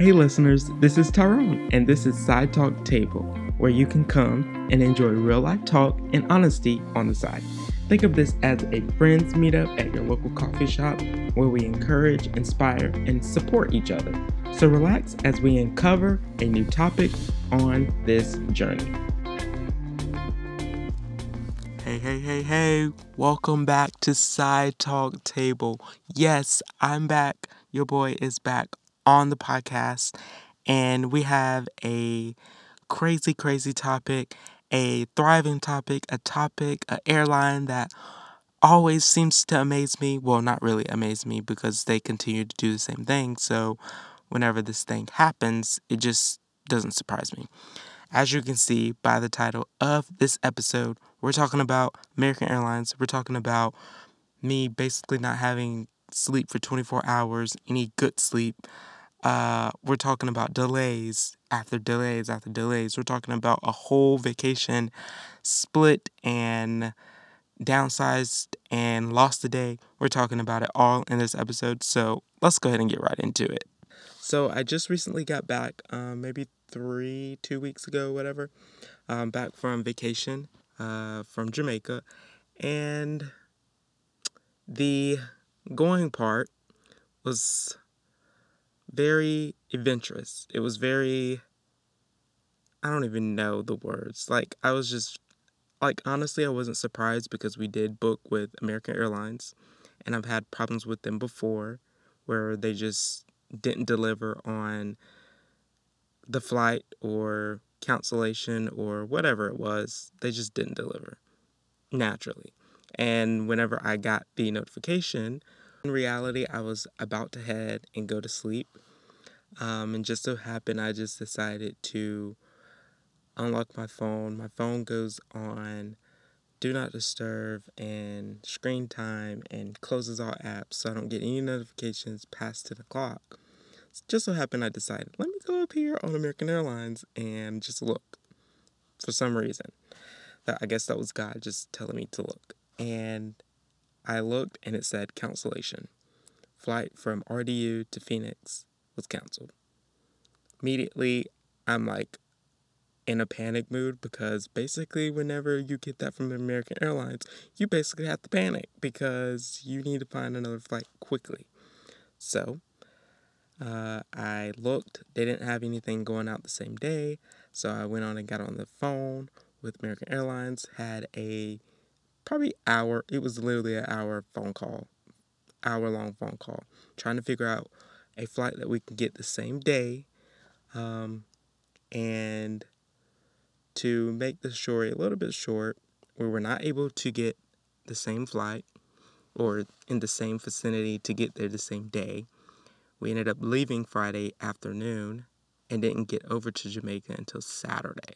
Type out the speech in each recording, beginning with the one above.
Hey, listeners, this is Tyrone, and this is Side Talk Table, where you can come and enjoy real life talk and honesty on the side. Think of this as a friends meetup at your local coffee shop where we encourage, inspire, and support each other. So relax as we uncover a new topic on this journey. Hey, hey, hey, hey, welcome back to Side Talk Table. Yes, I'm back. Your boy is back on the podcast, and we have a crazy, crazy topic, a thriving topic, a topic, an airline that always seems to amaze me. Well, not really amaze me because they continue to do the same thing. So, whenever this thing happens, it just doesn't surprise me. As you can see by the title of this episode, we're talking about American Airlines. We're talking about me basically not having sleep for 24 hours, any good sleep. Uh, we're talking about delays after delays after delays. We're talking about a whole vacation split and downsized and lost a day. We're talking about it all in this episode. So let's go ahead and get right into it. So I just recently got back, um, maybe three, two weeks ago, whatever, um, back from vacation uh, from Jamaica. And the going part was very adventurous. It was very, I don't even know the words. Like, I was just, like, honestly, I wasn't surprised because we did book with American Airlines. And I've had problems with them before where they just didn't deliver on the flight or cancellation or whatever it was, they just didn't deliver naturally. And whenever I got the notification, in reality, I was about to head and go to sleep. Um, and just so happened, I just decided to unlock my phone. My phone goes on do not disturb and screen time and closes all apps so I don't get any notifications past 10 o'clock just so happened I decided, let me go up here on American Airlines and just look for some reason. I guess that was God just telling me to look. And I looked and it said cancellation. Flight from RDU to Phoenix was canceled. Immediately, I'm like in a panic mood because basically, whenever you get that from American Airlines, you basically have to panic because you need to find another flight quickly. So, uh, I looked, they didn't have anything going out the same day, so I went on and got on the phone with American Airlines, had a probably hour, it was literally an hour phone call, hour long phone call, trying to figure out a flight that we can get the same day. Um, and to make the story a little bit short, we were not able to get the same flight or in the same vicinity to get there the same day. We ended up leaving Friday afternoon and didn't get over to Jamaica until Saturday.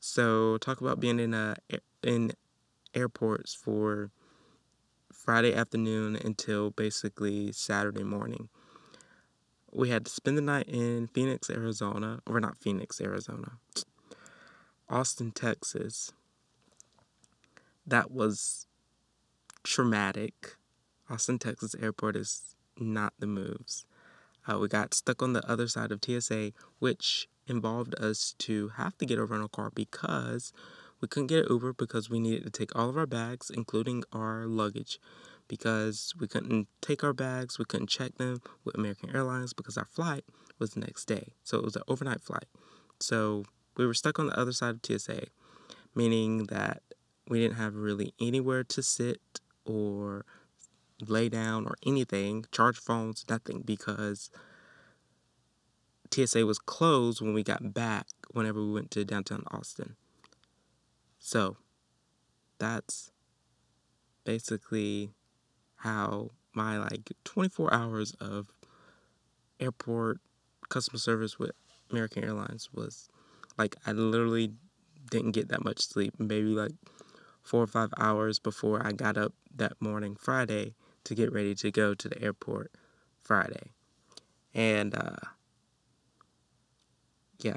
So talk about being in a in airports for Friday afternoon until basically Saturday morning. We had to spend the night in Phoenix, Arizona, or not Phoenix, Arizona. Austin, Texas. That was traumatic. Austin, Texas airport is not the moves. Uh, we got stuck on the other side of TSA, which involved us to have to get a rental car because we couldn't get an Uber because we needed to take all of our bags, including our luggage, because we couldn't take our bags, we couldn't check them with American Airlines because our flight was the next day. So it was an overnight flight. So we were stuck on the other side of TSA, meaning that we didn't have really anywhere to sit or lay down or anything, charge phones, nothing, because TSA was closed when we got back whenever we went to downtown Austin. So that's basically how my like 24 hours of airport customer service with American Airlines was like I literally didn't get that much sleep maybe like four or five hours before I got up that morning Friday to get ready to go to the airport Friday. And uh, yeah,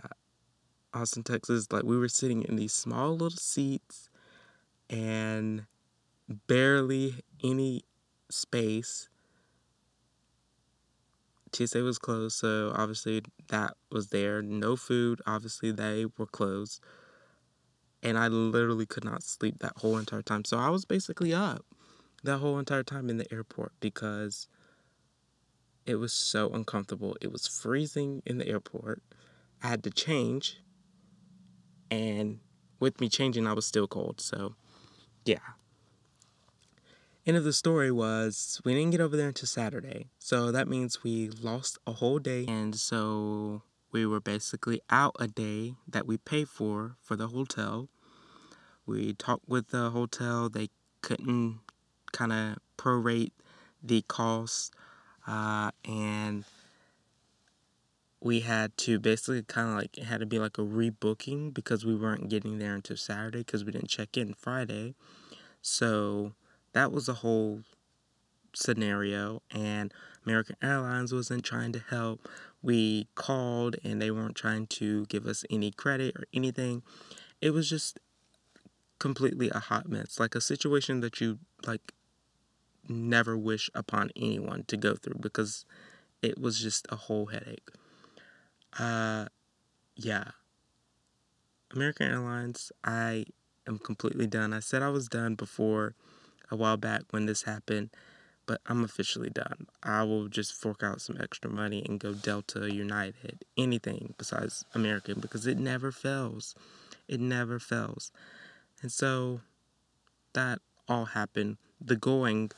Austin, Texas, like we were sitting in these small little seats and barely any space. TSA was closed, so obviously that was there. No food, obviously they were closed. And I literally could not sleep that whole entire time. So I was basically up that whole entire time in the airport because it was so uncomfortable. It was freezing in the airport. I had to change. And with me changing, I was still cold. So, yeah. End of the story was we didn't get over there until Saturday. So that means we lost a whole day. And so we were basically out a day that we paid for for the hotel. We talked with the hotel. They couldn't kind of prorate the cost. Uh, and we had to basically kind of like it had to be like a rebooking because we weren't getting there until Saturday because we didn't check in Friday. So that was a whole scenario and American Airlines wasn't trying to help. We called and they weren't trying to give us any credit or anything. It was just completely a hot mess, like a situation that you like never wish upon anyone to go through because it was just a whole headache. Uh yeah. American Airlines, I am completely done. I said I was done before a while back when this happened, but I'm officially done. I will just fork out some extra money and go Delta, United, anything besides American because it never fails. It never fails. And so that all happened. The going,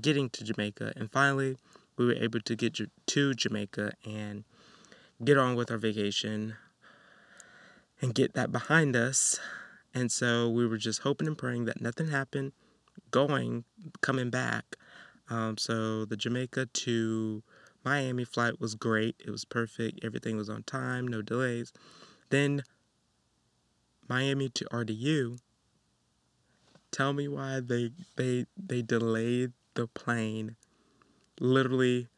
getting to Jamaica, and finally we were able to get to Jamaica and get on with our vacation and get that behind us. And so we were just hoping and praying that nothing happened going, coming back. Um, so the Jamaica to Miami flight was great. It was perfect. Everything was on time, no delays. Then Miami to RDU. Tell me why they they they delayed the plane. Literally,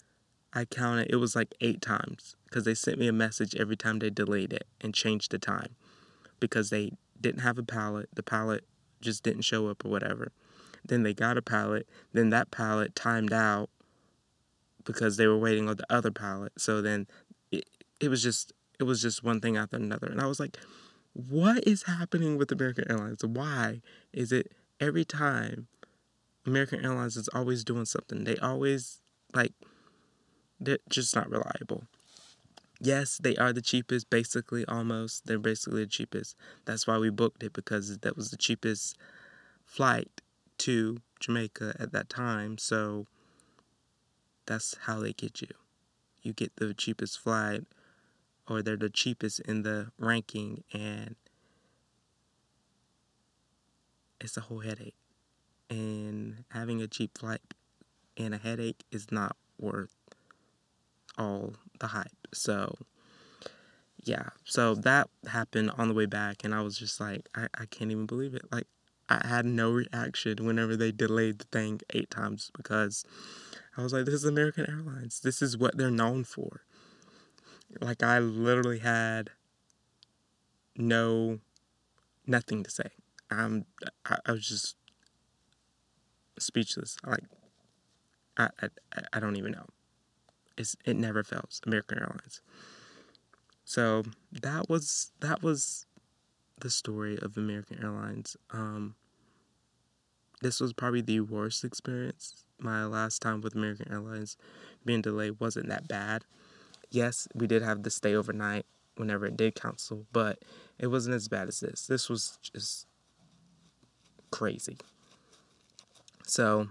I counted. It was like eight times because they sent me a message every time they delayed it and changed the time because they didn't have a pallet. The pallet just didn't show up or whatever. Then they got a pallet. Then that pallet timed out because they were waiting on the other pallet. So then it, it was just it was just one thing after another. And I was like, what is happening with American Airlines? Why is it every time American Airlines is always doing something? They always like they're just not reliable. Yes, they are the cheapest, basically almost. They're basically the cheapest. That's why we booked it because that was the cheapest flight to Jamaica at that time. So that's how they get you. You get the cheapest flight, or they're the cheapest in the ranking, and it's a whole headache. And having a cheap flight and a headache is not worth all the hype. So, yeah. So that happened on the way back, and I was just like, I, I can't even believe it. Like, I had no reaction whenever they delayed the thing eight times because I was like, this is American Airlines. This is what they're known for. Like, I literally had no, nothing to say. I'm, I, I was just speechless. Like, I, I, I don't even know. It's, it never fails. American Airlines. So that was that was the story of American Airlines. Um, this was probably the worst experience. My last time with American Airlines being delayed wasn't that bad. Yes, we did have to stay overnight whenever it did cancel, but it wasn't as bad as this. This was just crazy. So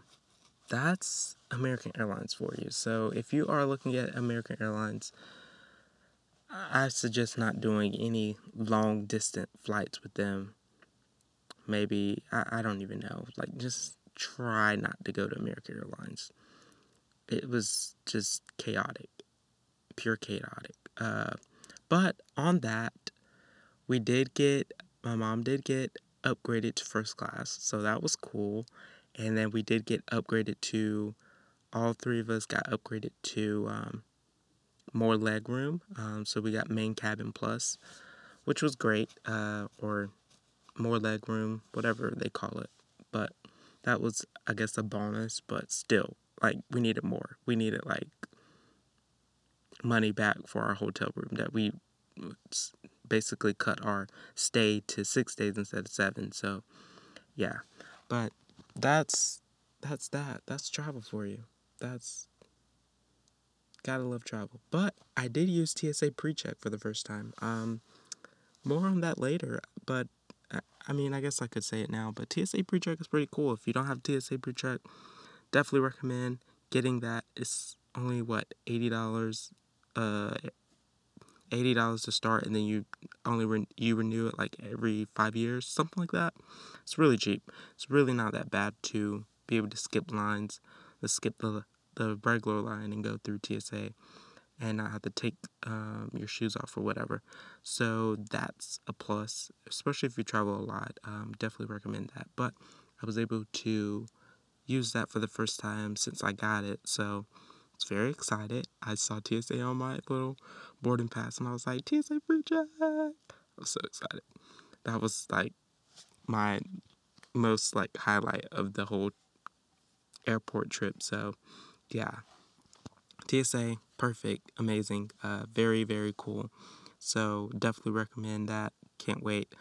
that's American Airlines for you. So if you are looking at American Airlines, I suggest not doing any long distance flights with them. Maybe, I, I don't even know. Like, just try not to go to American Airlines. It was just chaotic, pure chaotic. Uh, but on that, we did get, my mom did get upgraded to first class, so that was cool. And then we did get upgraded to, all three of us got upgraded to um, more leg room. Um, so we got main cabin plus, which was great, uh, or more leg room, whatever they call it. But that was, I guess, a bonus. But still, like we needed more. We needed like money back for our hotel room that we basically cut our stay to six days instead of seven. So, yeah, but that's that's that. That's travel for you. That's gotta love travel. But I did use TSA pre-check for the first time. Um, more on that later. But I, mean, I guess I could say it now. But TSA pre-check is pretty cool. If you don't have TSA pre-check, definitely recommend getting that. It's only what eighty dollars. Uh, eighty dollars to start, and then you only re- you renew it like every five years, something like that. It's really cheap. It's really not that bad to be able to skip lines, to skip the the regular line and go through TSA, and not have to take um, your shoes off or whatever. So that's a plus, especially if you travel a lot. Um, definitely recommend that. But I was able to use that for the first time since I got it, so I was very excited. I saw TSA on my little boarding pass and I was like, TSA pre-check. I was so excited. That was like my most like highlight of the whole airport trip. So yeah. TSA, perfect, amazing, uh, very, very cool. So definitely recommend that. Can't wait.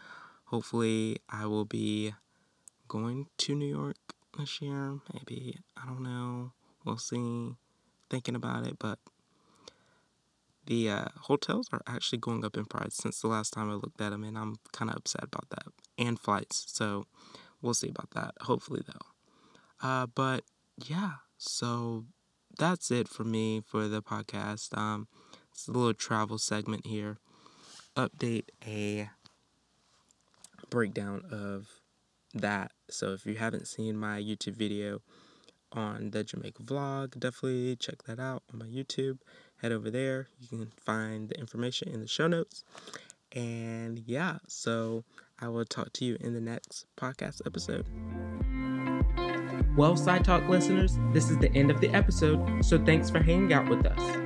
Hopefully I will be going to New York this year. Maybe. I don't know. We'll see thinking about it, but the uh, hotels are actually going up in price since the last time I looked at them, and I'm kind of upset about that. And flights, so we'll see about that. Hopefully, though. Uh, but yeah, so that's it for me for the podcast. Um, it's a little travel segment here. Update a breakdown of that. So if you haven't seen my YouTube video, on the Jamaica vlog. Definitely check that out on my YouTube. Head over there. You can find the information in the show notes. And yeah, so I will talk to you in the next podcast episode. Well, Side Talk listeners, this is the end of the episode, so thanks for hanging out with us.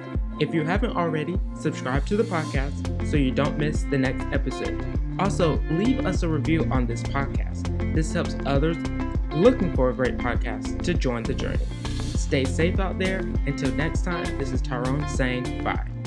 If you haven't already, subscribe to the podcast so you don't miss the next episode. Also, leave us a review on this podcast. This helps others looking for a great podcast to join the journey. Stay safe out there. Until next time, this is Tyrone saying bye.